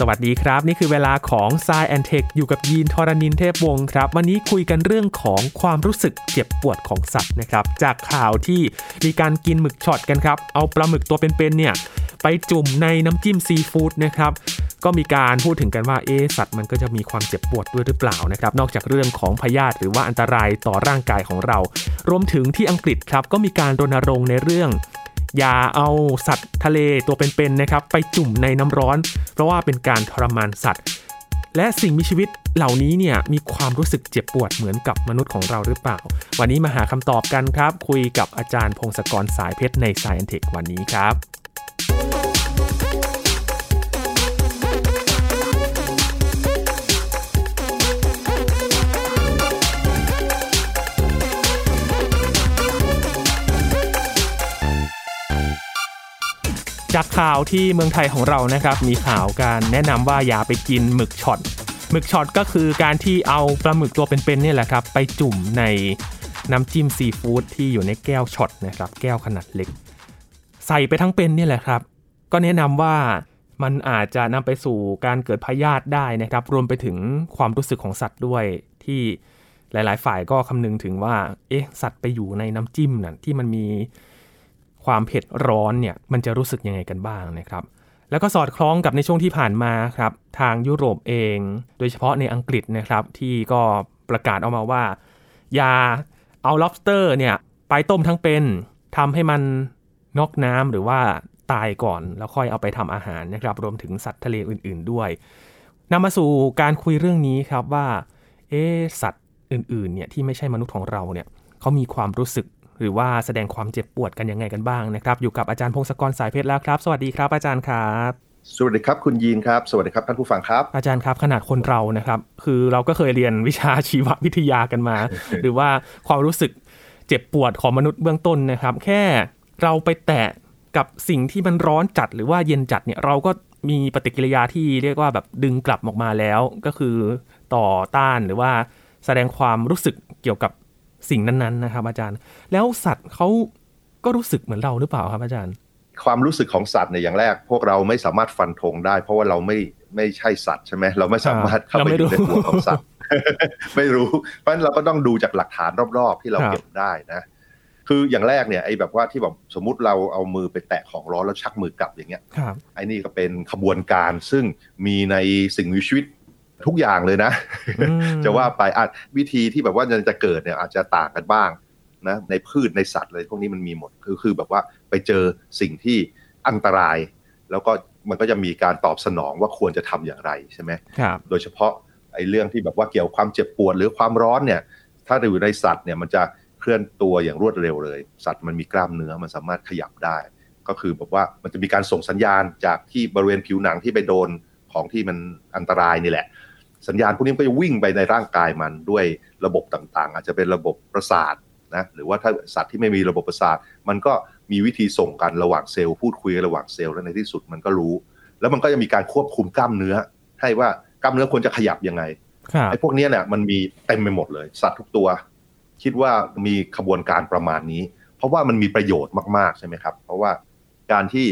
สวัสดีครับ นี่คือเวลาของ s ซแอนเทคอยู่กับยีนทรณินเทพวงศ์ครับ วันนี้คุยกันเรื่องของความรู้สึกเจ็บปวดของสัตว์นะครับ จากข่าวที่มีการกินหมึกช็อตกันครับ เอาปลาหมึกตัวเป็นๆเนี่ย ไปจุ่มในน้ำจิ้มซีฟู้ดนะครับก็มีการพูดถึงกันว่าเอสัตว์มันก็จะมีความเจ็บปวดด้วยหรือเปล่านะครับ นอกจากเรื่องของพยาธิหรือว่าอันตรายต่อร่างกายของเรา รวมถึงที่อังกฤษครับก็มีการรณรงค์ในเรื่อง อย่าเอาสัตว์ทะเลตัวเป็นๆนะครับ ไปจุ่มในน้ำร้อน เพราะว่าเป็นการทรมานสัตว์ และสิ่งมีชีวิตเหล่านี้เนี่ยมีความรู้สึกเจ็บปวดเหมือนกับมนุษย์ของเราหรือเปล่า วันนี้มาหาคำตอบกันครับ คุยกับอาจารย์พงศกรสายเพชรใน s ซ i e n Tech วันนี้ครับ จากข่าวที่เมืองไทยของเรานะครับ มีข่าวการแนะนำว่าอย่าไปกินหมึกช็อตหมึกช็อตก็คือการที่เอาปลาหมึกตัวเป็นๆเนี่ยแหละครับ ไปจุ่มในน้ำจิ้มซีฟู้ดที่อยู่ในแก้วช็อตนะครับ แก้วขนาดเล็ก ใส่ไปทั้งเป็นเนี่ยแหละครับ ก็แนะนำว่ามันอาจจะนำไปสู่การเกิดพยาธิได้นะครับ รวมไปถึงความรู้สึกของสัตว์ด้วยที่หลาย ๆ ฝ่ายก็คำนึงถึงว่า เอ๊ะ สัตว์ไปอยู่ในน้ำจิ้มนั่นที่มันมี ความเผ็ดร้อนเนี่ยมันจะรู้สึกยังไงกันบ้างนะครับ แล้วก็สอดคล้องกับในช่วงที่ผ่านมาครับทางยุโรปเอง โดยเฉพาะในอังกฤษนะครับ ที่ก็ประกาศออกมาว่า อย่าเอา lobster เนี่ยไปต้มทั้งเป็นทำให้มันนอกน้ำหรือว่าตายก่อนแล้วค่อยเอาไปทำอาหารนะครับ รวมถึงสัตว์ทะเลอื่น ๆด้วยนำมาสู่การคุยเรื่องนี้ครับว่าเอ๊สัตว์อื่นๆเนี่ยที่ไม่ใช่มนุษย์ของเราเนี่ยเขามีความรู้สึก หรือว่าแสดงความเจ็บปวดกันยังไงกันบ้างนะครับอยู่กับอาจารย์พงศกรสายเพชรแล้วครับ สวัสดีครับอาจารย์ครับสวัสดีครับคุณยีนครับ สวัสดีครับท่านผู้ฟังครับ อาจารย์ครับขนาดคนเรานะครับ คือเราก็เคยเรียนวิชาชีววิทยากันมา หรือว่าความรู้สึกเจ็บปวดของมนุษย์เบื้องต้นนะครับ แค่เราไปแตะกับสิ่งที่มันร้อนจัดหรือว่าเย็นจัดเนี่ยเราก็มีปฏิกิริยาที่เรียกว่าแบบดึงกลับออกมาแล้ว ก็คือต่อต้านหรือว่าแสดงความรู้สึกเกี่ยวกับ สิ่งนั้นๆนะครับ อาจารย์ แล้วสัตว์เขาก็รู้สึกเหมือนเราหรือเปล่าครับอาจารย์ ความรู้สึกของสัตว์เนี่ยอย่างแรก พวกเราไม่สามารถฟันธงได้ เพราะว่าเราไม่ไม่ใช่สัตว์ใช่ไหมเราไม่สามารถเข้าไปอยู่ในหัวของสัตว์ ไม่รู้ เพราะฉะนั้นเราก็ต้องดูจากหลักฐานรอบๆ ที่เราเก็บได้นะคืออย่างแรกเนี่ยไอ้แบบว่าที่แบบสมมุติเราเอามือไปแตะของร้อนแล้วชักมือกลับอย่างเงี้ยครับไอ้นี่ก็เป็นขบวนการซึ่งมีในสิ่งมีชีวิต ทุกอย่างเลยนะอืมจะว่าไปอาจวิธีที่แบบว่าจะเกิดเนี่ยอาจจะต่างกันบ้างนะในพืชในสัตว์อะไรพวกนี้มันมีหมดคือคือแบบว่าไปเจอสิ่งที่อันตราย แล้วก็มันก็จะมีการตอบสนองว่าควรจะทำอย่างไรใช่ไหมครับโดยเฉพาะไอ้เรื่องที่แบบว่าเกี่ยวกับความเจ็บปวดหรือความร้อนเนี่ย ถ้าอยู่ในสัตว์เนี่ยมันจะเคลื่อนตัวอย่างรวดเร็วเลย สัตว์มันมีกล้ามเนื้อมันสามารถขยับได้ ก็คือแบบว่ามันจะมีการส่งสัญญาณจากที่บริเวณผิวหนังที่ไปโดนของที่มันอันตรายนี่แหละ สัญญาณพวกนี้มันก็จะวิ่งไปในร่างกายมันด้วยระบบต่างๆ อาจจะเป็นระบบประสาทนะหรือว่าถ้าสัตว์ที่ไม่มีระบบประสาท มันก็มีวิธีส่งกันระหว่างเซลล์พูดคุยกันระหว่างเซลล์แล้วในที่สุดมันก็รู้ แล้วมันก็จะมีการควบคุมกล้ามเนื้อ ให้ว่ากล้ามเนื้อควรจะขยับยังไงครับไอ้พวกเนี้ยเนี่ยมันมีเต็มไปหมดเลย สัตว์ทุกตัว คิดว่ามีขบวนการประมาณนี้ เพราะว่ามันมีประโยชน์มากๆใช่ไหมครับ เพราะว่าการที่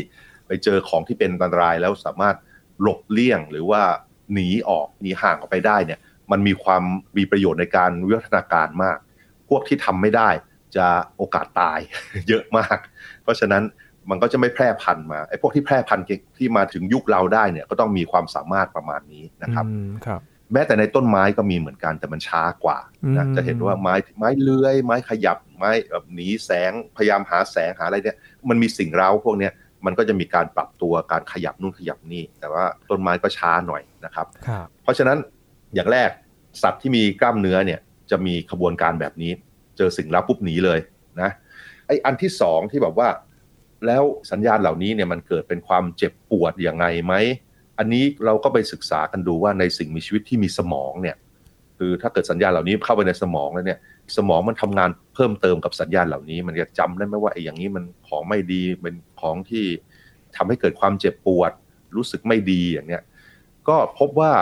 ไปเจอของที่เป็นอันตรายแล้วสามารถหลบเลี่ยงหรือว่า หนีออกหนีห่างออกไปได้เนี่ยมันมีความมีประโยชน์ในการวิวัฒนาการมาก พวกที่ทำไม่ได้จะโอกาสตายเยอะมาก เพราะฉะนั้นมันก็จะไม่แพร่พันธุ์มาไอ้พวกที่แพร่พันธุ์ที่มาถึงยุคเราได้เนี่ยก็ต้องมีความสามารถประมาณนี้นะครับอืมครับ แม้แต่ในต้นไม้ก็มีเหมือนกันแต่มันช้ากว่านะอืมจะเห็นว่าไม้ไม้เลื้อย ไม้ขยับไม้แบบหนีแสงพยายามหาแสงหาอะไรเนี่ยมันมีสิ่งเร้าพวกเนี้ย มันก็จะมีการปรับตัวการขยับนู่นขยับนี่ แต่ว่าต้นไม้ก็ช้าหน่อยนะครับครับเพราะฉะนั้นอย่างแรกสัตว์ที่มีกล้ามเนื้อเนี่ยจะมีขบวนการแบบนี้ เจอสิ่งเร้าปุ๊บหนีเลยนะไออันที่สองที่แบบว่า แล้วสัญญาณเหล่านี้เนี่ยมันเกิดเป็นความเจ็บปวดยังไงไหมอันนี้เราก็ไปศึกษากันดูว่าในสิ่งมีชีวิตที่มีสมองเนี่ยคือถ้าเกิดสัญญาณเหล่านี้เข้าไปในสมองแล้วเนี่ย สมองมันทำงานเพิ่มเติมกับสัญญาณเหล่านี้ มันจะจำได้ไหมว่าไอ้อย่างนี้มันของไม่ดีเป็นของที่ทำให้เกิดความเจ็บปวด รู้สึกไม่ดีอย่างเนี้ยก็พบว่า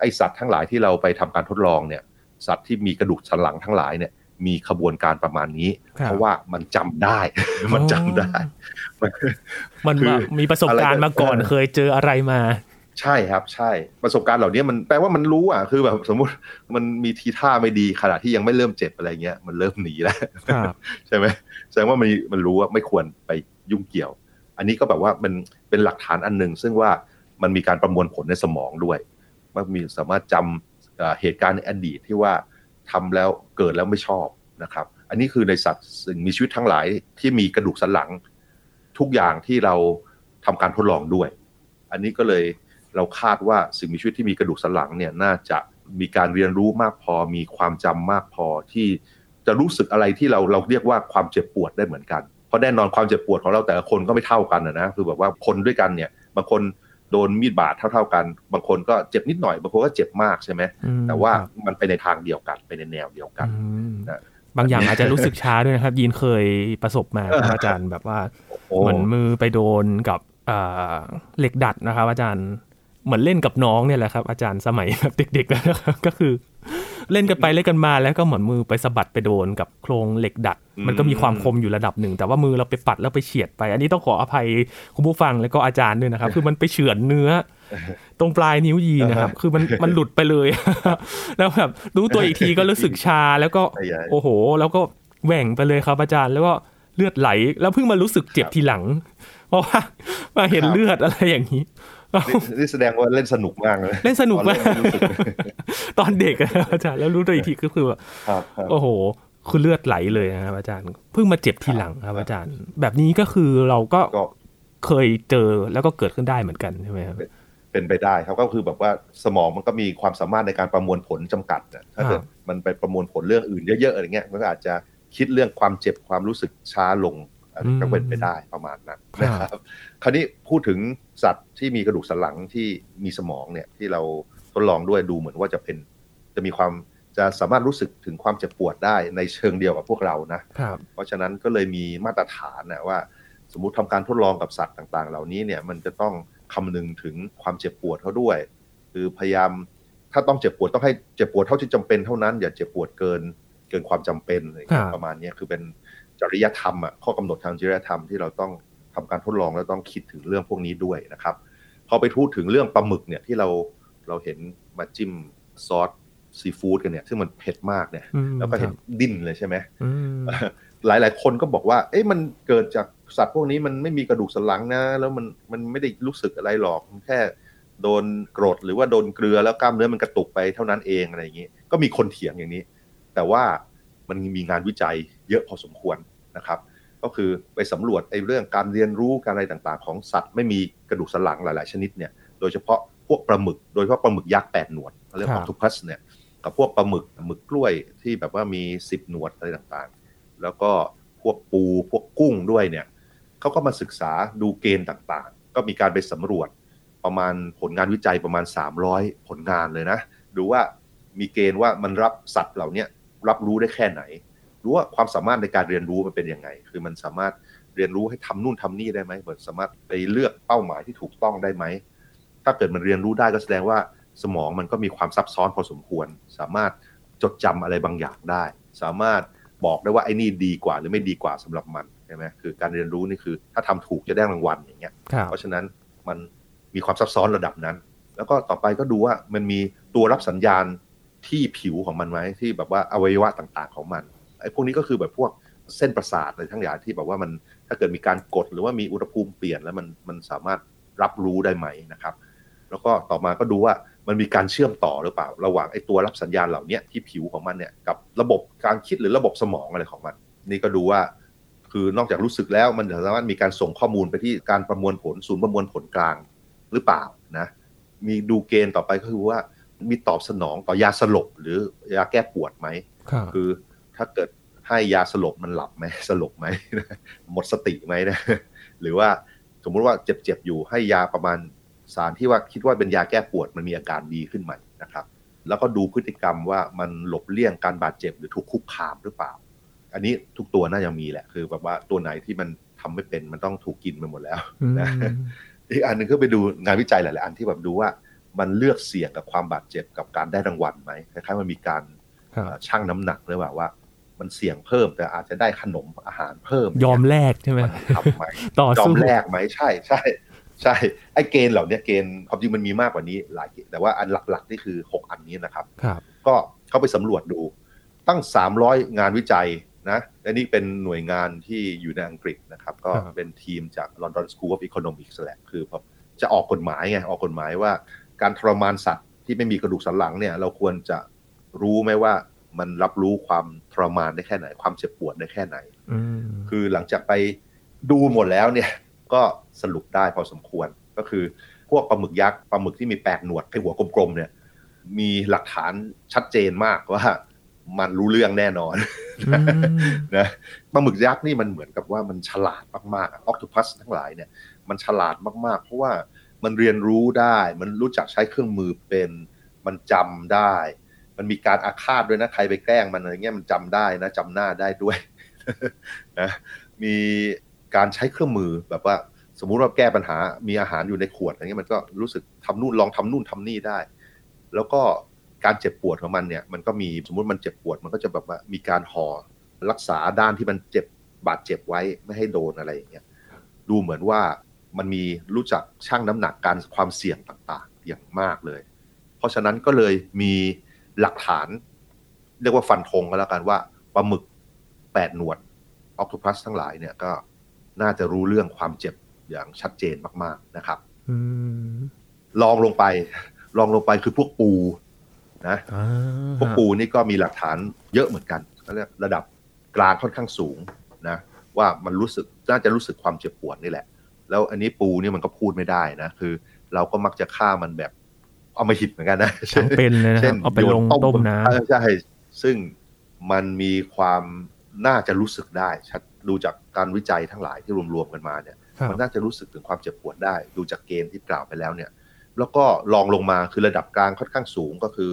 ไอสัตว์ทั้งหลายที่เราไปทำการทดลองเนี่ย สัตว์ที่มีกระดูกสันหลังทั้งหลายเนี่ยมีขบวนการประมาณนี้ครับเพราะว่ามันจำได้ มันจำได้ มันมันคือมามีประสบการณ์มาก่อนอะไรก็เคยเจออะไรมา ใช่ครับ ใช่ประสบการณ์เหล่านี้มันแปลว่ามันรู้อะคือแบบสมมุติมันมีทีท่าไม่ดีขณะที่ยังไม่เริ่มเจ็บอะไรเงี้ยมันเริ่มหนีแล้วครับใช่ไหมแสดงว่ามันมันรู้ว่าไม่ควรไปยุ่งเกี่ยว อันนี้ก็แบบว่ามันเป็นหลักฐานอันหนึ่งซึ่งว่ามันมีการประมวลผลในสมองด้วยมันมีสามารถจำเอ่อเหตุการณ์ในอดีตที่ว่าทำแล้วเกิดแล้วไม่ชอบนะครับ อันนี้คือในสัตว์สิ่งมีชีวิตทั้งหลายที่มีกระดูกสันหลัง ทุกอย่างที่เราทำการทดลองด้วย อันนี้ก็เลย เราคาดว่าสิ่งมีชีวิตที่มีกระดูกสันหลังเนี่ยน่าจะมีการเรียนรู้มากพอ มีความจำมากพอที่จะรู้สึกอะไรที่เราเราเรียกว่าความเจ็บปวดได้เหมือนกัน เพราะแน่นอนความเจ็บปวดของเราแต่ละคนก็ไม่เท่ากันนะนะคือแบบว่าคนด้วยกันเนี่ยบางคนโดนมีดบาดเท่า ๆกัน บางคนก็เจ็บนิดหน่อย บางคนก็เจ็บมากใช่ไหมอืมแต่ว่าครับมันไปในทางเดียวกันไปในแนวเดียวกันอืมนะบางอย่างอาจจะรู้สึกช้าด้วยนะครับ ยินเคยประสบมาครับอาจารย์แบบว่าโอ้เหมือนมือไปโดนกับอ่าเหล็กดัดนะครับ อาจารย์ เหมือนเล่นกับน้องเนี่ยแหละครับ อาจารย์สมัยแบบเด็กๆนะครับก็คือ เล่นกันไปเล่นกันมาแล้วก็เหมือนมือไปสะบัดไปโดนกับโครงเหล็กดัด มันก็มีความคมอยู่ระดับหนึ่ง แต่ว่ามือเราไปปัดแล้วไปเฉียดไป อันนี้ต้องขออภัยคุณผู้ฟังแล้วก็อาจารย์ด้วยนะครับ คือมันไปเฉือนเนื้อ ตรงปลายนิ้วยีนะครับ คือมันมันหลุดไปเลย แล้วแบบรู้ตัวอีกทีก็รู้สึกชาแล้วก็ใหญ่โอ้โห แล้วก็แหว่งไปเลยครับ อาจารย์แล้วก็เลือดไหล แล้วเพิ่งมารู้สึกเจ็บทีหลัง เพราะว่ามาเห็นเลือดอะไรอย่างนี้ นี่นี่แสดงว่าเล่นสนุกมากเลย เล่นสนุกมากตอนเล่นรู้สึกตอนเด็กอะอาจารย์แล้วรู้ตัวอีกทีก็คือแบบครับครับโอ้โห คือเลือดไหลเลยนะครับอาจารย์ เพิ่งมาเจ็บทีหลังครับอาจารย์ แบบนี้ก็คือเราก็ก็เคยเจอแล้วก็เกิดขึ้นได้เหมือนกันใช่ไหมครับเป็นไปได้ครับก็คือแบบว่าสมองมันก็มีความสามารถในการประมวลผลจำกัดนะถ้าเกิดครับมันไปประมวลผลเรื่องอื่นเยอะๆอะไรเงี้ยมันก็อาจจะคิดเรื่องความเจ็บความรู้สึกช้าลงอันนี้ ก็เป็นไปได้ประมาณนั้นนะครับ คราวนี้พูดถึงสัตว์ที่มีกระดูกสันหลังที่มีสมองเนี่ยที่เราทดลองด้วยดูเหมือนว่าจะเป็น จะมีความจะสามารถรู้สึกถึงความเจ็บปวดได้ในเชิงเดียวกับพวกเรานะครับเพราะฉะนั้นก็เลยมีมาตรฐานนะว่า สมมุติทำการทดลองกับสัตว์ต่าง ๆ เหล่านี้เนี่ยมันจะต้องคำนึงถึงความเจ็บปวดเขาด้วย คือพยายามถ้าต้องเจ็บปวดต้องให้เจ็บปวดเท่าที่จำเป็นเท่านั้นอย่าเจ็บปวดเกินเกินความจำเป็นอะไรอย่างเงี้ครัยบประมาณเนี้ยคือเป็น จริยธรรมอะข้อกำหนดทางจริยธรรมที่เราต้องทำการทดลองแล้วต้องคิดถึงเรื่องพวกนี้ด้วยนะครับ พอไปพูดถึงเรื่องปลาหมึกเนี่ยที่เราเราเห็นมาจิ้มซอสซีฟู้ดกันเนี่ยซึ่งมันเผ็ดมากเนี่ยอืมแล้วก็เห็นครับดิ้นเลยใช่ไหมอืมหลายหลายๆคนก็บอกว่า เอ๊ะมันเกิดจากสัตว์พวกนี้มันไม่มีกระดูกสันหลังนะ แล้วมันมันไม่ได้รู้สึกอะไรหรอกมันแค่โดนกรดหรือว่าโดนเกลือแล้วกล้ามเนื้อมันกระตุกไปเท่านั้นเองอะไรอย่างนี้ ก็มีคนเถียงอย่างนี้ แต่ว่ามันมีงานวิจัยเยอะพอสมควร นะครับ ก็คือไปสำรวจไอ้เรื่องการเรียนรู้การอะไรต่างๆ ของสัตว์ไม่มีกระดูกสันหลังหลาย ๆ ชนิดเนี่ยโดยเฉพาะพวกปลาหมึก โดยเฉพาะปลาหมึกยักษ์แปดหนวดเรียกครัว่าบทุพัสเนี่ยกับพวกปลาหมึกหมึกกล้วยที่แบบว่ามีสิบหนวดอะไรต่างๆ แล้วก็พวกปูพวกกุ้งด้วยเนี่ยเขาก็มาศึกษาดูเกณฑ์ต่างๆ ก็มีการไปสำรวจประมาณผลงานวิจัยประมาณ 300 ผลงานเลยนะ ดูว่ามีเกณฑ์ว่ามันรับสัตว์เหล่าเนี้ยรับรู้ได้แค่ไหน รู้ว่าความสามารถในการเรียนรู้มันเป็นยังไง คือมันสามารถเรียนรู้ให้ทำนู่นทำนี่ได้ไหมเหมือนสามารถไปเลือกเป้าหมายที่ถูกต้องได้ไหม ถ้าเกิดมันเรียนรู้ได้ก็แสดงว่าสมองมันก็มีความซับซ้อนพอสมควร สามารถจดจำอะไรบางอย่างได้ สามารถบอกได้ว่าไอ้นี่ดีกว่าหรือไม่ดีกว่าสำหรับมันใช่ไหมคือการเรียนรู้นี่คือ ถ้าทำถูกจะได้รางวัลอย่างเงี้ยครับเพราะฉะนั้นมันมีความซับซ้อนระดับนั้น แล้วก็ต่อไปก็ดูว่ามันมีตัวรับสัญญาณที่ผิวของมันไหมที่แบบว่าอวัยวะต่างๆของมัน ไอ้พวกนี้ก็คือแบบพวกเส้นประสาทอะไรทั้งอย่างที่แบบว่ามันถ้าเกิดมีการกดหรือว่ามีอุณหภูมิเปลี่ยนแล้วมันมันสามารถรับรู้ได้ไหมนะครับ แล้วก็ต่อมาก็ดูว่ามันมีการเชื่อมต่อหรือเปล่า ระหว่างไอ้ตัวรับสัญญาณเหล่าเนี้ยที่ผิวของมันเนี่ยกับระบบการคิดหรือระบบสมองอะไรของมัน นี่ก็ดูว่าคือนอกจากรู้สึกแล้วมันสามารถมีการส่งข้อมูลไปที่การประมวลผลศูนย์ประมวลผลกลางหรือเปล่านะมีดูเกณฑ์ต่อไปก็คือว่ามีตอบสนองต่อยาสลบหรือยาแก้ปวดไหมครับคือ ถ้าเกิดให้ยาสลบมันหลับไหมสลบไหมหมดสติไหมนะหรือว่าสมมุติว่าเจ็บๆอยู่ให้ยาประมาณสารที่ว่าคิดว่าเป็นยาแก้ปวดมันมีอาการดีขึ้นไหมนะครับ แล้วก็ดูพฤติกรรมว่ามันหลบเลี่ยงการบาดเจ็บหรือถูกคุกคามหรือเปล่า อันนี้ทุกตัวน่าจะมีแหละคือแบบว่าตัวไหนที่มันทำไม่เป็นมันต้องถูกกินไปหมดแล้วอืมนะอีกอันหนึ่งก็ไปดูงานวิจัยหลาย ๆ อันที่แบบดูว่ามันเลือกเสี่ยงกับความบาดเจ็บกับการได้รางวัลไหมคล้ายๆมันมีการครับเอ่อชั่งน้ำหนักหรือเปล่าว่า มันเสี่ยงเพิ่ม แต่อาจจะได้ขนมอาหารเพิ่ม ยอมแลกใช่ไหมมันทำไหมต่อยอมสู้แลกไหมใช่ใช่ใช่ไอ้เกณฑ์เหล่านี้เกณฑ์ความจริงมันมีมากกว่านี้หลายแต่ว่าอันหลักๆนี่คือ 6 อันนี้นะครับครับ ก็เข้าไปสำรวจดูตั้ง 300 งานวิจัยนะและนี่เป็นหน่วยงานที่อยู่ในอังกฤษนะครับ ก็เป็นทีมจาก London School of Economics แหละคือจะออกกฎหมายไงออกกฎหมายว่า การทรมานสัตว์ที่ไม่มีกระดูกสันหลังเนี่ย เราควรจะรู้ไหมว่า มันรับรู้ความทรมานได้แค่ไหน ความเจ็บปวดได้แค่ไหนคือหลังจากไปดูหมดแล้วเนี่ย ก็สรุปได้พอสมควรก็คือพวกปลาหมึกยักษ์ปลาหมึกที่มีแปดหนวดให้หัวกลมๆเนี่ย มีหลักฐานชัดเจนมากว่ามันรู้เรื่องแน่นอนนะปลาหมึกยักษ์นี่มันเหมือนกับว่ามันฉลาดมากๆออคตูพัสทั้งหลายเนี่ย มันฉลาดมากๆ เพราะว่ามันเรียนรู้ได้ มันรู้จักใช้เครื่องมือเป็น มันจำได้ มันมีการอาฆาตด้วยนะใครไปแกล้งมันอะไรเงี้ยมันจำได้นะจำหน้าได้ด้วยนะมีการใช้เครื่องมือแบบว่าสมมุติว่าแก้ปัญหา มีอาหารอยู่ในขวดอะไรเงี้ยมันก็รู้สึกทำนู่นลองทำนู่นทำนี่ได้ แล้วก็การเจ็บปวดของมันเนี่ย มันก็มีสมมุติมันเจ็บปวดมันก็จะแบบว่ามีการห่อรักษาด้านที่มันเจ็บบาดเจ็บไว้ไม่ให้โดนอะไรอย่างเงี้ยดูเหมือนว่ามันมีรู้จักชั่งน้ำหนักการความเสี่ยงต่างๆอย่างมากเลย เพราะฉะนั้นก็เลยมี หลักฐาน เรียกว่าฟันธงก็แล้วกันว่าปลาหมึกแปดหนวดออคโตพัสทั้งหลายเนี่ยก็น่าจะรู้เรื่องความเจ็บอย่างชัดเจนมาก ๆนะครับลองลงไป ลองลงไปคือพวกปูนะพวกปูนี่ก็มีหลักฐานเยอะเหมือนกันเขาเรียกระดับกลางค่อนข้างสูงนะ ว่ามันรู้สึกน่าจะรู้สึกความเจ็บปวดนี่แหละ แล้วอันนี้ปูนี่มันก็พูดไม่ได้นะ คือ เราก็มักจะฆ่ามันแบบ เอามาหิดเหมือนกันนะเป็นเลยนะเอาไปลงต้มน้ำใช่ซึ่งมันมีความน่าจะรู้สึกได้ชัดดูจากการวิจัยทั้งหลายที่รวมๆกันมาเนี่ยมันน่าจะรู้สึกถึงความเจ็บปวดได้ ดูจากเกณฑ์ที่กล่าวไปแล้วเนี่ย แล้วก็ลองลงมาคือระดับกลางค่อนข้างสูงก็คือ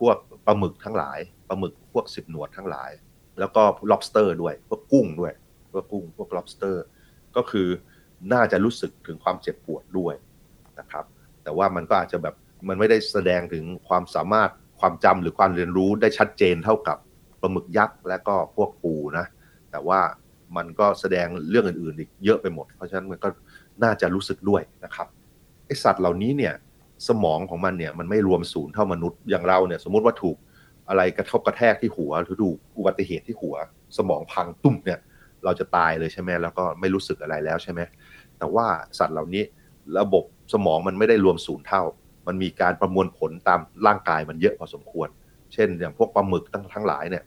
พวกปลาหมึกทั้งหลายปลาหมึกพวกสิบหนวดทั้งหลาย แล้วก็ lobster ด้วยพวกกุ้งด้วยพวกกุ้งพวก lobster ก็คือน่าจะรู้สึกถึงความเจ็บปวดด้วยนะครับ แต่ว่ามันก็อาจจะแบบ มันไม่ได้แสดงถึงความสามารถความจำหรือความเรียนรู้ได้ชัดเจนเท่ากับปลาหมึกยักษ์และก็พวกปูนะ แต่ว่ามันก็แสดงเรื่องอื่นๆอีกเยอะไปหมด เพราะฉะนั้นมันก็น่าจะรู้สึกด้วยนะครับไอสัตว์เหล่านี้เนี่ยสมองของมันเนี่ยมันไม่รวมศูนย์เท่ามนุษย์อย่างเราเนี่ยสมมติว่าถูกอะไรกระทบกระแทกที่หัวหรือถูกอุบัติเหตุที่หัว สมองพังตุ้มเนี่ยเราจะตายเลยใช่ไหมแล้วก็ไม่รู้สึกอะไรแล้วใช่ไหมแต่ว่าสัตว์เหล่านี้ระบบสมองมันไม่ได้รวมศูนย์เท่า มันมีการประมวลผลตามร่างกายมันเยอะพอสมควร เช่น อย่างพวกปลาหมึกทั้งทั้งหลายเนี่ย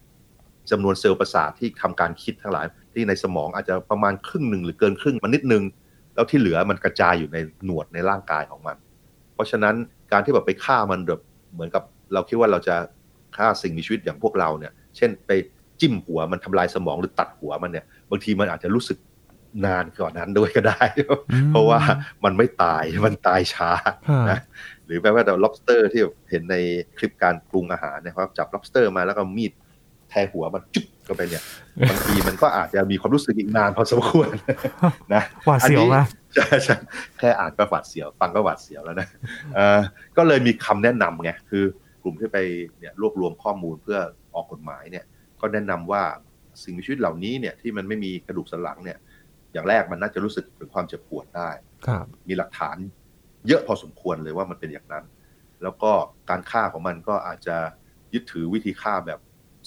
จำนวนเซลล์ประสาทที่ทำการคิดทั้งหลาย ที่ในสมองอาจจะประมาณครึ่งหนึ่งหรือเกินครึ่งมันนิดนึง แล้วที่เหลือมันกระจายอยู่ในหนวดในร่างกายของมัน เพราะฉะนั้นการที่แบบไปฆ่ามันแบบเหมือนกับเราคิดว่าเราจะฆ่าสิ่งมีชีวิตอย่างพวกเราเนี่ย เช่นไปจิ้มหัวมันทำลายสมองหรือตัดหัวมันเนี่ย บางทีมันอาจจะรู้สึก นานก่อนนั้นด้วยก็ได้ เพราะว่ามันไม่ตายมันตายช้านะหรือแม้ว่าแต่ lobster ที่เห็นในคลิปการปรุงอาหารนะครับจับ lobster มาแล้วก็มีดแทงหัวมันจุ๊บก็ไปเนี่ยบางทีมันก็อาจจะมีความรู้สึกอีกนานพอสมควรนะหวาดเสียวมากใช่ใช่แค่อ่านก็หวาดเสียว ฟังก็หวาดเสียวแล้วนะก็เลยมีคำแนะนำไงคือกลุ่มที่ไปเนี่ยรวบรวมข้อมูลเพื่อออกกฎหมายเนี่ย ก็แนะนำว่าสิ่งมีชีวิตเหล่านี้เนี่ยที่มันไม่มีกระดูกสันหลังเนี่ย อย่างแรกมันน่าจะรู้สึกถึงความเจ็บปวดได้มีหลักฐานเยอะพอสมควรเลยว่ามันเป็นอย่างนั้น แล้วก็การฆ่าของมันก็อาจจะยึดถือวิธีฆ่าแบบ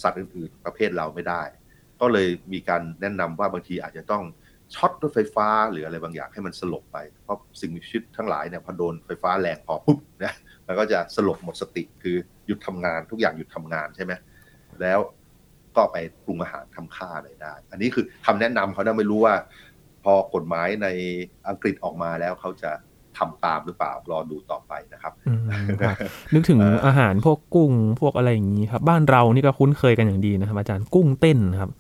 สัตว์อื่นๆประเภทเราไม่ได้ ก็เลยมีการแนะนำว่าบางทีอาจจะต้องช็อตด้วยไฟฟ้าหรืออะไรบางอย่างให้มันสลบไป เพราะสิ่งมีชีวิตทั้งหลายเนี่ยพอโดนไฟฟ้าแรงพอปุ๊บนะมันก็จะสลบหมดสติคือหยุดทำงานทุกอย่างหยุดทำงานใช่ไหมแล้วก็ไปปรุงอาหารทำข้าอะไรได้ อันนี้คือคำแนะนำเขาไม่รู้ว่าพ อกฎหมายในอังกฤษออกมาแล้วเขาจะทำตามหรือเปล่ารอดูต่อไปนะครับ นึกถึงอาหารพวกกุ้งพวกอะไรอย่างนี้ครับ บ้านเรานี่ก็คุ้นเคยกันอย่างดีนะครับอาจารย์กุ้งเต้นครับ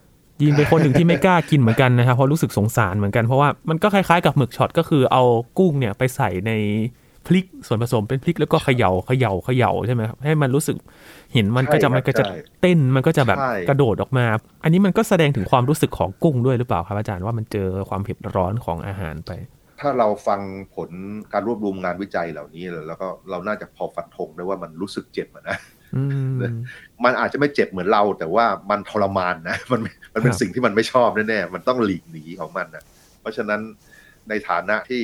ยินเป็นคนหนึ่งที่ไม่กล้ากินเหมือนกันนะครับเพราะรู้สึกสงสารเหมือนกันเพราะว่ามันก็คล้ายๆกับหมึกช็อตก็คือเอากุ้งเนี่ยไปใส่ใน พริกส่วนผสมเป็นพริกแล้วก็เขย่าเขย่าเขย่าใช่ไหมครับให้มันรู้สึกเห็นมันก็จะมันก็จะเต้นมันก็จะแบบกระโดดออกมา อันนี้มันก็แสดงถึงความรู้สึกของกุ้งด้วยหรือเปล่าครับอาจารย์ว่ามันเจอความเผ็ดร้อนของอาหารไป ถ้าเราฟังผลการรวบรวมงานวิจัยเหล่านี้แล้วก็เราน่าจะพอฟันธงได้ว่ามันรู้สึกเจ็บนะมันอาจจะไม่เจ็บเหมือนเรา แต่ว่ามันทรมานนะมันมันเป็นสิ่งที่มันไม่ชอบแน่ๆมันต้องหลีกหนีของมันนะเพราะฉะนั้นในฐานะที่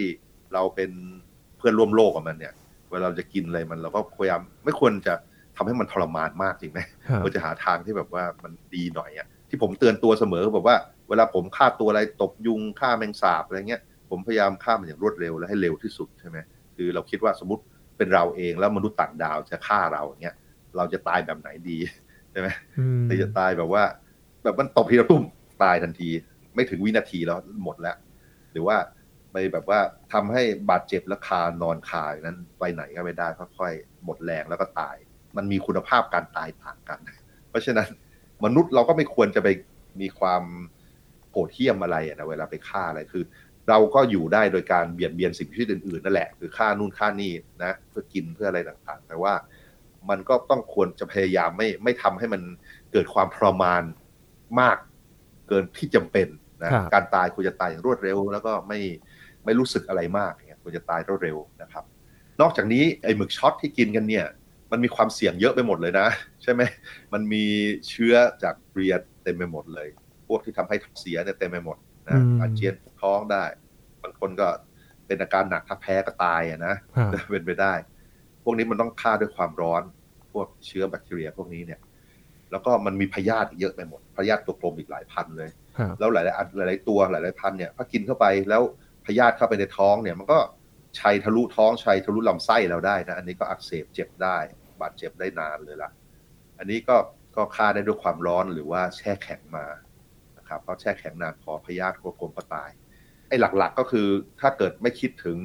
เราเป็นเพื่อนร่วมโลกกับมันเนี่ย เวลาเราจะกินอะไรมันเราก็พยายามไม่ควรจะทำให้มันทรมานมากจริงไหมครับควรจะหาทางที่แบบว่ามันดีหน่อยอะที่ผมเตือนตัวเสมอแบบว่าเวลาผมฆ่าตัวอะไรตบยุงฆ่าแมงสาบอะไรเงี้ยผมพยายามฆ่ามันอย่างรวดเร็วและให้เร็วที่สุดใช่ไหมคือเราคิดว่าสมมติเป็นเราเองแล้วมนุษย์ต่างดาวจะฆ่าเราอย่างเงี้ยเราจะตายแบบไหนดีใช่ไหมอืมหรือจะตายแบบว่า แบบมันตบทีละตุ้มตายทันที ไม่ถึงวินาทีแล้วหมดแล้ว หรือว่า ไปแบบว่าทำให้บาดเจ็บและคานอนคาอย่างนั้นไปไหนก็ไม่ได้ค่อยๆหมดแรงแล้วก็ตาย มันมีคุณภาพการตายต่างกัน เพราะฉะนั้นมนุษย์เราก็ไม่ควรจะไปมีความโหดเหี้ยมอะไรอะนะเวลาไปฆ่าอะไรคือ เราก็อยู่ได้โดยการเบียดเบียนสิ่งมีชีวิตอื่นๆนั่นแหละ คือฆ่านู่นฆ่านี่นะเพื่อกินเพื่ออะไรต่างๆ แต่ว่า มันก็ต้องควรจะพยายามไม่ไม่ทำให้มันเกิดความทรมานมากเกินที่จำเป็นนะครับการตายควรจะตายอย่างรวดเร็ว แล้วก็ไม่ ไม่รู้สึกอะไรมากอย่างเงี้ยควรจะตายรวดเร็วนะครับ นอกจากนี้ไอ้หมึกช็อตที่กินกันเนี่ยมันมีความเสี่ยงเยอะไปหมดเลยนะ ใช่ไหมมันมีเชื้อจากเรียดเต็มไปหมดเลย พวกที่ทำให้ท้องเสียเนี่ยเต็มไปหมดนะอาเจียนท้องได้บางคนก็เป็นอาการหนักถ้าแพ้ก็ตายอะนะครับเป็นไปได้ พวกนี้มันต้องฆ่าด้วยความร้อน พวกเชื้อแบคทีเรียพวกนี้เนี่ย แล้วก็มันมีพยาธิอีกเยอะไปหมดพยาธิตัวกลมอีกหลายพันเลยครับแล้วหลายๆอันหลาย ๆ ตัวหลาย ๆ พันเนี่ยถ้ากินเข้าไปแล้ว พยาธิเข้าไปในท้องเนี่ยมันก็ชัยทะลุท้องชัยทะลุลำไส้เราได้นะอันนี้ก็อักเสบเจ็บได้บาดเจ็บได้นานเลยล่ะ อันนี้ก็ก็ฆ่าได้ด้วยความร้อนหรือว่าแช่แข็งมานะครับเพราะแช่แข็งนานพอพยาธิตัวกลมก็ตายไอ้หลักๆก็คือถ้าเกิดไม่คิดถึง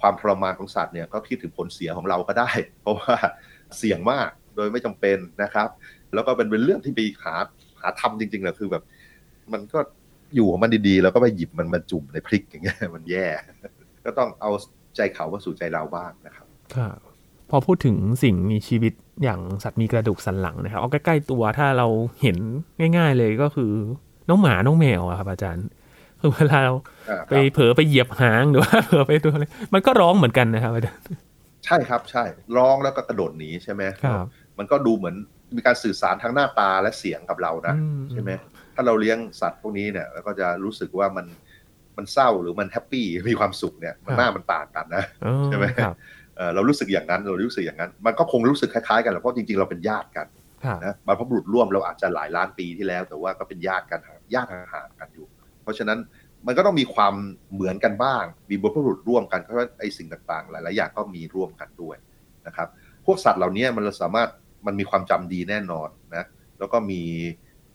ความทรมานของสัตว์เนี่ยก็คิดถึงผลเสียของเราก็ได้ เพราะว่าเสี่ยงมากโดยไม่จำเป็นนะครับ แล้วก็เป็นเป็นเรื่องที่ไปหาหาทำจริงๆแหละคือแบบ มันก็ อยู่ของมันดีๆ แล้วก็ไปหยิบมันมาจุ่มในพริกอย่างเงี้ยมันแย่ ก็ต้องเอาใจเขามาสู่ใจเราบ้างนะครับครับพอพูดถึงสิ่งมีชีวิตอย่างสัตว์มีกระดูกสันหลังนะครับเอาใกล้ๆตัวถ้าเราเห็นง่าย ๆ เลยก็คือน้องหมาน้องแมวอะครับอาจารย์คือเวลาเราอ่าไปเผลอไปเหยียบหางหรือว่าเผลอไปตัวอะไรมันก็ร้องเหมือนกันนะครับอาจารย์ใช่ครับใช่ร้องแล้วก็กระโดดหนีใช่ไหมครับ มันก็ดูเหมือนมีการสื่อสารทางหน้าตาและเสียงกับเรานะอืใช่ไหมถ้าเราเลี้ยงสัตว์พวกนี้เนี่ยเราก็จะรู้สึกว่ามันมันเศร้าหรือมันแฮปปี้มีความสุขเนี่ยมันหน้ามันต่างกันนะอ๋อใช่ไหมครับเอ่อเรารู้สึกอย่างนั้นเรารู้สึกอย่างนั้น มันก็คงรู้สึกคล้ายๆกันแหละเพราะจริงๆเราเป็นญาติกันครับนะบรรพบุรุษร่วมเราอาจจะหลายล้านปีที่แล้ว แต่ว่าก็เป็นญาติกันญาติห่างๆกันอยู่ เพราะฉะนั้นมันก็ต้องมีความเหมือนกันบ้าง มีบรรพบุรุษร่วมกันเพราะว่าไอ้สิ่งต่างๆ หลายๆอย่างก็มีร่วมกันด้วยนะครับ พวกสัตว์เหล่านี้มันสามารถมันมีความจำดีแน่นอนนะแล้วก็มี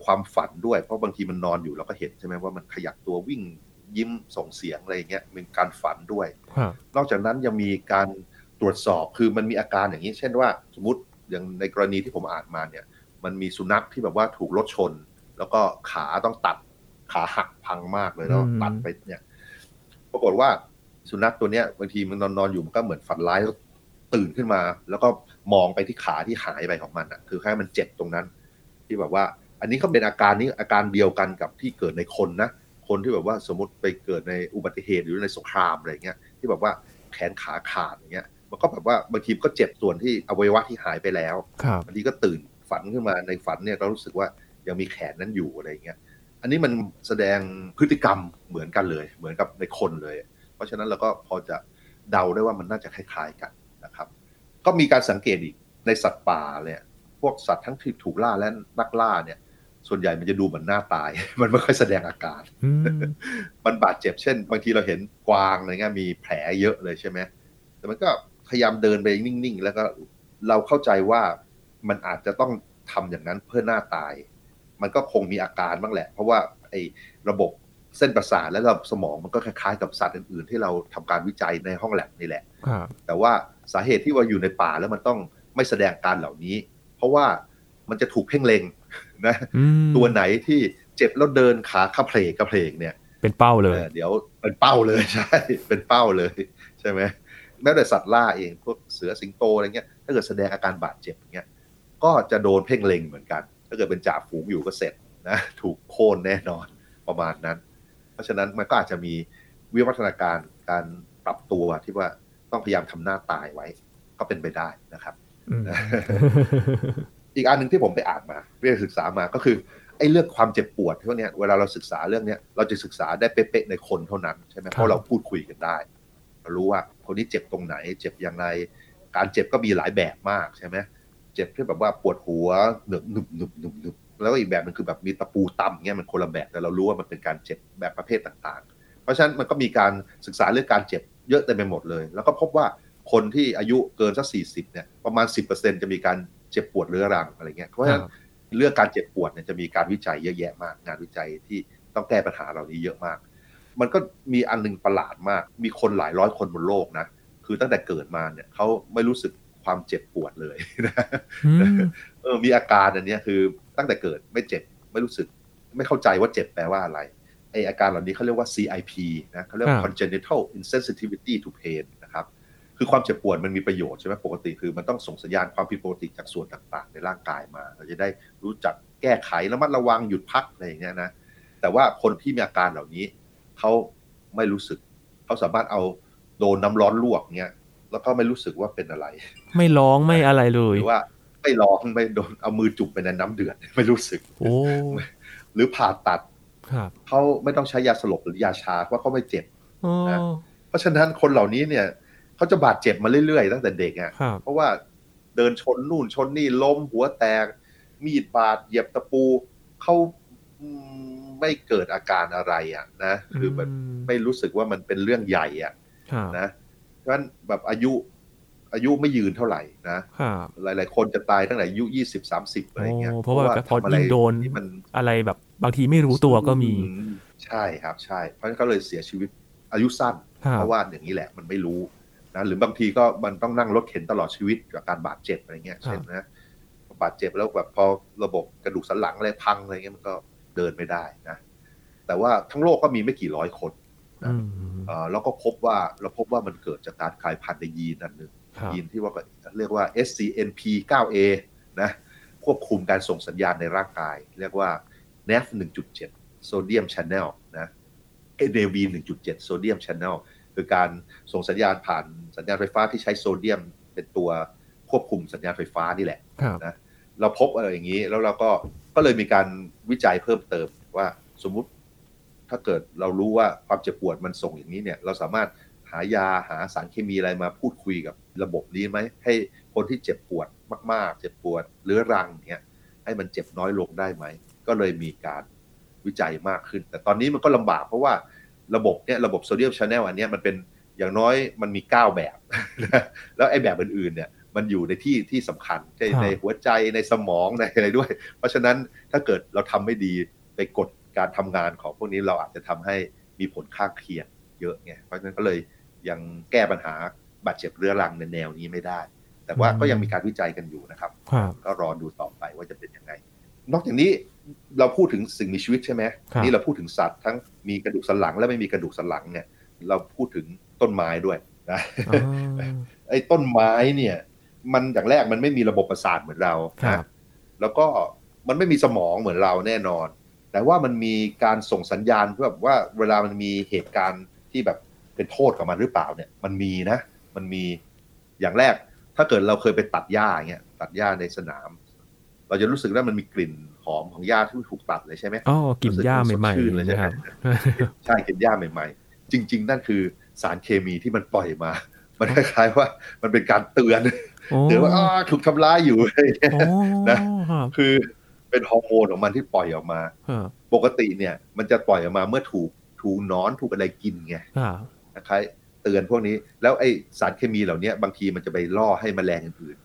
ความฝันด้วย เพราะบางทีมันนอนอยู่เราก็เห็นใช่ไหมว่ามันขยับตัววิ่งยิ้มส่งเสียงอะไรอย่างเงี้ยเป็นการฝันด้วยครับนอกจากนั้นยังมีการตรวจสอบคือมันมีอาการอย่างนี้ เช่นว่าสมมติอย่างในกรณีที่ผมอ่านมาเนี่ย มันมีสุนัขที่แบบว่าถูกรถชน แล้วก็ขาต้องตัดขาหักพังมากเลยแล้วอืมตัดไปเนี่ย ปรากฏว่าสุนัขตัวเนี้ยบางทีมันนอนนอนอยู่มันก็เหมือนฝันร้ายแล้วตื่นขึ้นมา แล้วก็มองไปที่ขาที่หายไปของมันอะ คือแค่มันเจ็บตรงนั้น ที่แบบว่า อันนี้ก็เป็นอาการนี้อาการเดียวกันกับที่เกิดในคนนะ คนที่แบบว่าสมมติไปเกิดในอุบัติเหตุหรือในสงครามอะไรเงี้ยที่แบบว่าแขนขาขาดอย่างเงี้ย มันก็แบบว่าบางทีก็เจ็บส่วนที่อวัยวะที่หายไปแล้วครับบางทีก็ตื่นฝันขึ้นมาในฝันเนี่ยเรารู้สึกว่ายังมีแขนนั้นอยู่อะไรเงี้ย อันนี้มันแสดงพฤติกรรมเหมือนกันเลย เหมือนกับในคนเลย เพราะฉะนั้นเราก็พอจะเดาได้ว่ามันน่าจะคล้ายๆกันนะครับ ก็มีการสังเกตอีกในสัตว์ป่าเนี่ย พวกสัตว์ทั้งที่ถูกล่าและนักล่าเนี่ย ส่วนใหญ่มันจะดูเหมือนหน้าตาย มันไม่ค่อยแสดงอาการอืมมันบาดเจ็บเช่น บางทีเราเห็นกวางอะไรเงี้ยมีแผลเยอะเลยใช่ไหมแต่มันก็พยายามเดินไปนิ่งๆ แล้วก็เราเข้าใจว่ามันอาจจะต้องทำอย่างนั้นเพื่อหน้าตาย มันก็คงมีอาการบ้างแหละ เพราะว่าไอ้ระบบเส้นประสาทและระบบสมองมันก็คล้ายๆกับสัตว์อื่นๆ ที่เราทำการวิจัยในห้องแลบนี่แหละครับแต่ว่าสาเหตุที่ว่าอยู่ในป่าแล้วมันต้องไม่แสดงอาการเหล่านี้ เพราะว่ามันจะถูกเพ่งเล็ง นะอืมตัวไหนที่เจ็บแล้วเดินขาขับเพลกกระเพลกเนี่ย เป็นเป้าเลยเออเดี๋ยวเป็นเป้าเลยใช่ เป็นเป้าเลยใช่ไหมแม้แต่สัตว์ล่าเองพวกเสือสิงโตอะไรเงี้ยถ้าเกิดแสดงอาการบาดเจ็บอย่างเงี้ยก็จะโดนเพ่งเล็งเหมือนกัน ถ้าเกิดเป็นจ่าฝูงอยู่ก็เสร็จนะถูกโค่นแน่นอนประมาณนั้น เพราะฉะนั้นมันก็อาจจะมีวิวัฒนาการการปรับตัวที่ว่าต้องพยายามทำหน้าตายไว้ ก็เป็นไปได้นะครับ อืมอีกอันหนึ่งที่ผมไปอ่านมาเรียนศึกษามาก็คือไอ้เรื่องความเจ็บปวดพวกเนี้ยเวลาเราศึกษาเรื่องเนี้ยเราจะศึกษาได้เป๊ะๆในคนเท่านั้นใช่ไหมเพครับราะเราพูดคุยกันได้เรารู้ว่าคนนี้เจ็บตรงไหน เจ็บอย่างไร การเจ็บก็มีหลายแบบมากใช่ไหมเจ็บที่แบบว่าปวดหัวหนึบหนึบหนึบหนึบหนึบแล้วก็อีกแบบหนึงคือแบบมีตะปูตำเงี้ยมันคนละแบบแต่เรารู้ว่ามันเป็นการเจ็บแบบประเภทต่างๆ เพราะฉะนั้นมันก็มีการศึกษาเรื่องการเจ็บเยอะเต็มไปหมดเลย แล้วก็พบว่าคนที่อายุเกินสักสี่สิบเนี่ยประมาณสิบเปอร์เซ็นจะมีการ เจ็บปวดเรื้อรังอะไรเงี้ยเพราะฉะนั้นเรื่องการเจ็บปวดเนี่ยจะมีการวิจัยเยอะแยะมาก งานวิจัยที่ต้องแก้ปัญหาเหล่านี้เยอะมาก มันก็มีอันหนึงประหลาดมาก มีคนหลายร้อยคนบนโลกนะคือตั้งแต่เกิดมาเนี่ยเขาไม่รู้สึกความเจ็บปวดเลยนะอืมเออมีอาการอันเนี้ยคือตั้งแต่เกิดไม่เจ็บไม่รู้สึก ไม่เข้าใจว่าเจ็บแปลว่าอะไรไออาการเหล่านี้เขาเรียกว่า CIP นะเขาเรียกว่า congenital insensitivity to pain นะ ครับคือความเจ็บปวดมันมีประโยชน์ใช่ไหมปกติคือมันต้องส่งสัญญาณความผิดปกติจากส่วนต่างๆ ในร่างกายมา เราจะได้รู้จักแก้ไขระมัดระวังหยุดพักอะไรอย่างเงี้ยนะแต่ว่าคนที่มีอาการเหล่านี้เขาไม่รู้สึกเขาสามารถเอาโดนน้ำร้อนลวกเงี้ยแล้วก็ไม่รู้สึกว่าเป็นอะไร ไม่ร้องไม่อะไรเลหยรือว่าไม่ร้องไม่โดนเอามือจุ่มไปในน้ำเดือดไม่รู้สึกโอ้หรือผ่าตัดครับเขาไม่ต้องใช้ยาสลบหรือยาชาเพราะเขาไม่เจ็บอ๋อนะเพราะฉะนั้นคนเหล่านี้เนี่ย เขาจะบาดเจ็บมาเรื่อยๆ ตั้งแต่เด็กอะครับเพราะว่าเดินชนนู่นชนนี่ล้มหัวแตก มีดบาดเหยียบตะปูเขาอืมไม่เกิดอาการอะไรอะนะคือแบบมไม่รู้สึกว่ามันเป็นเรื่องใหญ่อะครับนะเพราะฉะนั้นแบบอายุอายุไม่ยืนเท่าไหร่นะครับหลาย ๆ คนจะตายตั้งแต่อายุยี่สิบสามสิบอะไรเงี้ยโอ้เพราะว่าพอทำอะไรยิ่งโดนที่มันอะไรแบบบางทีไม่รู้ตัวก็มีอืใช่ครับใช่ เพราะฉะนั้นก็เลยเสียชีวิตอายุสั้นครับเพราะว่าอย่างนี้แหละมันไม่รู้ นะหรือบางทีก็มันต้องนั่งรถเข็นตลอดชีวิตกับการบาดเจ็บอะไรเงี้ยครับเช่นนะบาดเจ็บแล้วแบบพอระบบกระดูกสันหลังอะไรพังอะไรเงี้ยมันก็เดินไม่ได้นะแต่ว่าทั้งโลกก็มีไม่กี่ร้อยคนอืมเอ่อแล้วก็พบว่าเราพบว่ามันเกิดจากการกลายพันธุ์ในยีนอันหนึ่งครับยีนที่ว่าเรียกว่า SCNP9A นะควบคุมการส่งสัญญาณในร่างกาย เรียกว่า NAF 1.7 Sodium Channel นะ NAV 1.7 Sodium Channel คือการส่งสัญญาณผ่านสัญญาณไฟฟ้าที่ใช้โซเดียมเป็นตัวควบคุมสัญญาณไฟฟ้านี่แหละครับนะเราพบอะไรอย่างนี้แล้วเราก็ก็เลยมีการวิจัยเพิ่มเติมว่าสมมุติถ้าเกิดเรารู้ว่าความเจ็บปวดมันส่งอย่างนี้เนี่ย เราสามารถหายาหาสารเคมีอะไรมาพูดคุยกับระบบนี้ไหมให้คนที่เจ็บปวดมาก ๆ เจ็บปวดเรื้อรังเนี่ยให้มันเจ็บน้อยลงได้ไหม ก็เลยมีการวิจัยมากขึ้น แต่ตอนนี้มันก็ลำบากเพราะว่า ระบบเนี่ยระบบโซเดียมชาแนลอันเนี้ยมันเป็นอย่างน้อยมันมี 9 แบบ แล้วไอ้แบบอื่นๆเนี่ยมันอยู่ในที่ที่สำคัญในครับในหัวใจในสมองในอะไรด้วย เพราะฉะนั้นถ้าเกิดเราทำไม่ดีไปกดการทำงานของพวกนี้เราอาจจะทำให้มีผลข้างเคียงเยอะไงเพราะฉะนั้นก็เลยยังแก้ปัญหาบาดเจ็บเรื้อรังในแนวนี้ไม่ได้ แต่ว่าก็ยังมีการวิจัยกันอยู่นะครับครับก็รอดูต่อไปว่าจะเป็นยังไง นอกจากนี้ เราพูดถึงสิ่งมีชีวิตใช่ไหมครับนี่เราพูดถึงสัตว์ทั้งมีกระดูกสันหลังและไม่มีกระดูกสันหลังเนี่ย เราพูดถึงต้นไม้ด้วยนะอ๋อไอ้ต้นไม้เนี่ย มันอย่างแรกมันไม่มีระบบประสาทเหมือนเราครันะบแล้วก็มันไม่มีสมองเหมือนเราแน่นอน แต่ว่ามันมีการส่งสัญญาณเพื่อแบบว่าเวลามันมีเหตุการณ์ที่แบบเป็นโทษกับมันหรือเปล่าเนี่ย มันมีนะ มันมีอย่างแรก ถ้าเกิดเราเคยไปตัดหญ้าอย่างเงี้ยตัดหญ้าในสนาม เราจะรู้สึกว่ามันมีกลิ่น หอมของหญ้าที่ถูกตัดเลยใช่ไหมอ๋อกลิ่นหญ้าใหม่รู้สึกสดชื่นๆเลยใช่ไหมนะครับใช่กลิ่นหญ้าใหม่ ๆ จริง ๆ นั่นคือสารเคมีที่มันปล่อยมา มันคล้ายๆว่ามันเป็นการเตือนโอ้เตือนว่าอ้าถูกทำร้ายอยู่อะไรอย่างเงี้ยโอ้นะครับคือเป็นฮอร์โมนของมันที่ปล่อยออกมาครับปกติเนี่ย มันจะปล่อยออกมาเมื่อถูกถูกหนอนถูกอะไรกินไงครับนะครับเตือนพวกนี้ แล้วไอสารเคมีเหล่านี้บางทีมันจะไปล่อให้แมลงอื่นๆ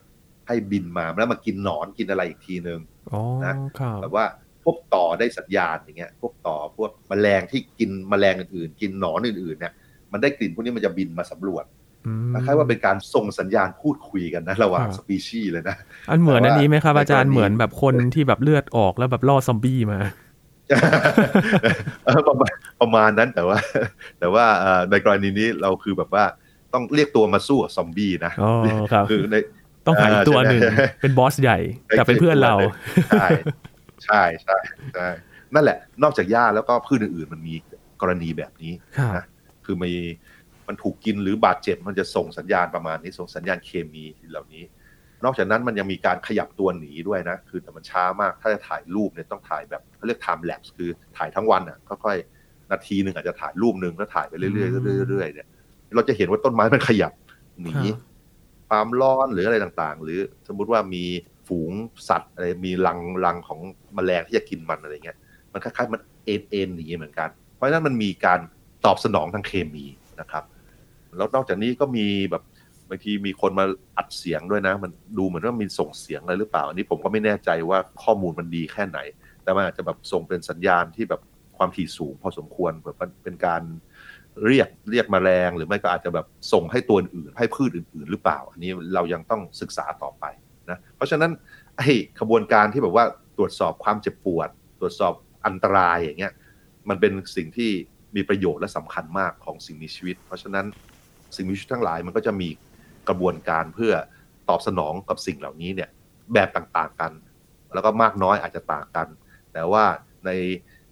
ให้บินมาแล้วมากินหนอนกินอะไรอีกทีนึงอ๋อนะครับแบบว่าพวกต่อได้สัญญาณอย่างเงี้ย พวกต่อพวกแมลงที่กินแมลงอื่นๆ กินหนอนอื่นๆเนี่ยมันได้กลิ่นพวกนี้มันจะบินมาสำรวจอืมคล้ายๆว่าเป็นการส่งสัญญาณพูดคุยกันนะระหว่างครับสปีชีส์เลยนะ อันเหมือนแต่ว่าอันนี้ไหมครับ อาจารย์ในกรณีเหมือนแบบคนที่แบบเลือดออกแล้วแบบล่อซอมบี้มาเออประมาณประมาณนั้นแต่ว่า แต่ว่าเอ่อในกรณีนี้เราคือแบบว่าต้องเรียกตัวมาสู้กับซอมบี้นะอ๋อครับคือใน ต้องหาอีกตัวหนึ่งใช่ไหมเป็นบอสใหญ่แต่เป็นเพื่อนเราใช่ใช่ใช่ใช่นั่นแหละ นอกจากหญ้าแล้วก็พืชอื่นๆมันมีกรณีแบบนี้ครับนะคือมีมันถูกกินหรือบาดเจ็บมันจะส่งสัญญาณประมาณนี้ส่งสัญญาณเคมีเหล่านี้ นอกจากนั้นมันยังมีการขยับตัวหนีด้วยนะ คือแต่มันช้ามากถ้าจะถ่ายรูปเนี่ยต้องถ่ายแบบเขาเรียก time lapse คือถ่ายทั้งวันอะค่อยๆนาทีหนึ่งอาจจะถ่ายรูปหนึ่งแล้วถ่ายไปเรื่อยๆเรื่อยๆเรื่อยๆเนี่ยเราจะเห็นว่าต้นไม้มันขยับหนี ความร้อนหรืออะไรต่างๆ หรือสมมุติว่ามีฝูงสัตว์อะไรมีรังรังของแมลงที่จะกินมันอะไรเงี้ยมันคล้ายๆมันเอ็นเอ็นหนีเหมือนกัน เพราะฉะนั้นมันมีการตอบสนองทางเคมีนะครับ แล้วนอกจากนี้ก็มีแบบบางทีมีคนมาอัดเสียงด้วยนะ มันดูเหมือนว่ามีส่งเสียงอะไรหรือเปล่า อันนี้ผมก็ไม่แน่ใจว่าข้อมูลมันดีแค่ไหน แต่มันอาจจะแบบส่งเป็นสัญญาณที่แบบความถี่สูง พอสมควรแบบเป็นการ เรียกเรียกแมลงหรือไม่ก็อาจจะแบบส่งให้ตัวอื่นให้พืชอื่น ๆ หรือเปล่า อันนี้เรายังต้องศึกษาต่อไปนะเพราะฉะนั้นไอ้ขบวนการที่แบบว่าตรวจสอบความเจ็บปวด ตรวจสอบอันตรายอย่างเงี้ยมันเป็นสิ่งที่มีประโยชน์และสำคัญมากของสิ่งมีชีวิต เพราะฉะนั้นสิ่งมีชีวิตทั้งหลายมันก็จะมีกระบวนการเพื่อตอบสนองกับสิ่งเหล่านี้เนี่ยแบบต่างๆกัน แล้วก็มากน้อยอาจจะต่างกัน แต่ว่าใน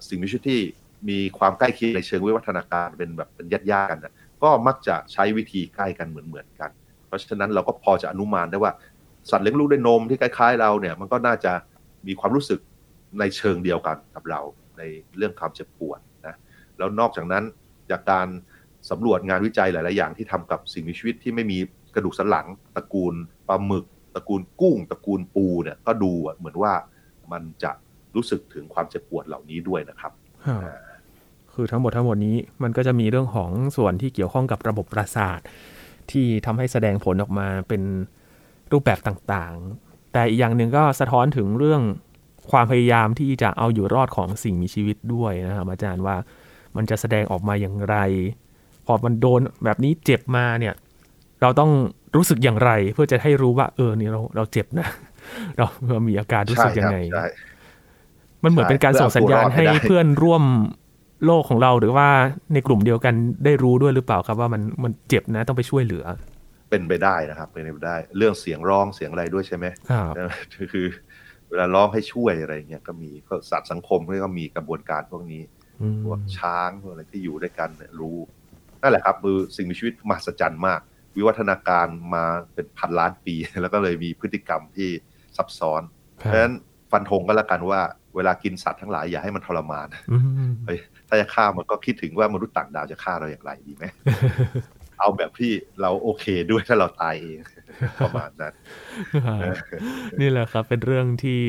สิ่งมีชีวิตที่ มีความใกล้เคียงในเชิงวิวัฒนาการเป็นแบบเป็นญาติๆกันนะก็มักจะใช้วิธีใกล้กันเหมือนๆกัน เพราะฉะนั้นเราก็พอจะอนุมานได้ว่าสัตว์เลี้ยงลูกด้วยนมที่คล้ายๆเราเนี่ยมันก็น่าจะมีความรู้สึกในเชิงเดียวกันกับเราในเรื่องความเจ็บปวดนะแล้วนอกจากนั้นจากการสำรวจงานวิจัยหลาย ๆ อย่างที่ทำกับสิ่งมีชีวิตที่ไม่มีกระดูกสันหลังตระกูลปลาหมึกตระกูลกุ้งตระกูลปูเนี่ยก็ดูเหมือนว่ามันจะรู้สึกถึงความเจ็บปวดเหล่านี้ด้วยนะครับ ครับคือทั้งหมดทั้งหมดนี้มันก็จะมีเรื่องของส่วนที่เกี่ยวข้องกับระบบประสาท ที่ทำให้แสดงผลออกมาเป็นรูปแบบต่างๆ แต่อีกอย่างหนึ่งก็สะท้อนถึงเรื่องความพยายามที่จะเอาอยู่รอดของสิ่งมีชีวิตด้วยนะครับอาจารย์ว่ามันจะแสดงออกมาอย่างไร พอมันโดนแบบนี้เจ็บมาเนี่ย เราต้องรู้สึกอย่างไร เพื่อจะให้รู้ว่า เออนี่เราเราเจ็บนะเราเรามีอาการรู้สึกยังไงใช่มันเหมือนเป็นการส่งสัญญาณให้เพื่อนร่วม โลกของเราหรือว่าในกลุ่มเดียวกันได้รู้ด้วยหรือเปล่าครับว่ามันมันเจ็บนะต้องไปช่วยเหลือ เป็นไปได้นะครับเป็นไปได้ เรื่องเสียงร้องเสียงอะไรด้วยใช่ไหมครับคือ เวลาร้องให้ช่วยอะไรเงี้ยก็มีพวกสัตว์สังคมก็มีกระบวนการพวกนี้อืมพวกช้างพวกอะไรที่อยู่ด้วยกันเนี่ยรู้นั่นแหละครับคือสิ่งมีชีวิตมหัศจรรย์มาก วิวัฒนาการมาเป็นพันล้านปี แล้วก็เลยมีพฤติกรรมที่ซับซ้อนคเพรับราะฉะนั้นฟันธงก็แล้วกันว่า เวลากินสัตว์ทั้งหลายอย่าให้มันทรมานอืมเฮ้ยถ้าจะฆ่ามันก็คิดถึงว่ามนุษย์ต่างดาวจะฆ่าเราอย่างไรดีไหมเอาแบบที่เราโอเคด้วยถ้าเราตายเองประมาณนั้น นี่แหละครับเป็นเรื่องที่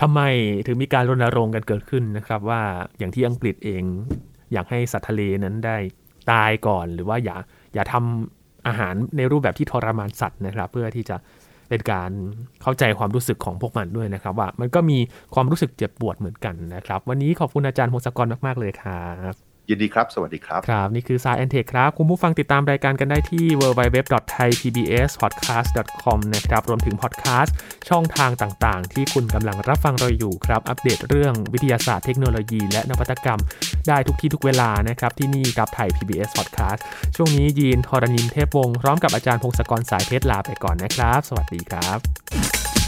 ทำไมถึงมีการรณรงค์กันเกิดขึ้นนะครับ ว่าอย่างที่อังกฤษเอง อยากให้สัตว์ทะเลนั้นได้ตายก่อนหรือว่าอย่าอย่าทำอาหารในรูปแบบที่ทรมานสัตว์นะครับ เพื่อที่จะ เป็นการเข้าใจความรู้สึกของพวกมันด้วยนะครับ ว่ามันก็มีความรู้สึกเจ็บปวดเหมือนกันนะครับ วันนี้ขอบคุณอาจารย์พงศกรมาก ๆ เลยครับ ยินดีครับ สวัสดีครับ ครับ นี่คือ s ายแอนเทคครับ คุณผู้ฟังติดตามรายการกันได้ที่ www.thaipbspodcast.com นะครับ รวมถึงพอดแคสต์ช่องทางต่างๆ ที่คุณกำลังรับฟังเราอยู่ครับ อัปเดตเรื่องวิทยาศาสตร์เทคโนโลยีและนวัตกรรม ได้ทุกที่ทุกเวลานะครับ ที่นี่กับไทย PBS Podcast ช่วงนี้ยีนทรณินเทพวงศ์พร้อมกับอาจารย์พงศกรสายเพชรลาไปก่อนนะครับ สวัสดีครับ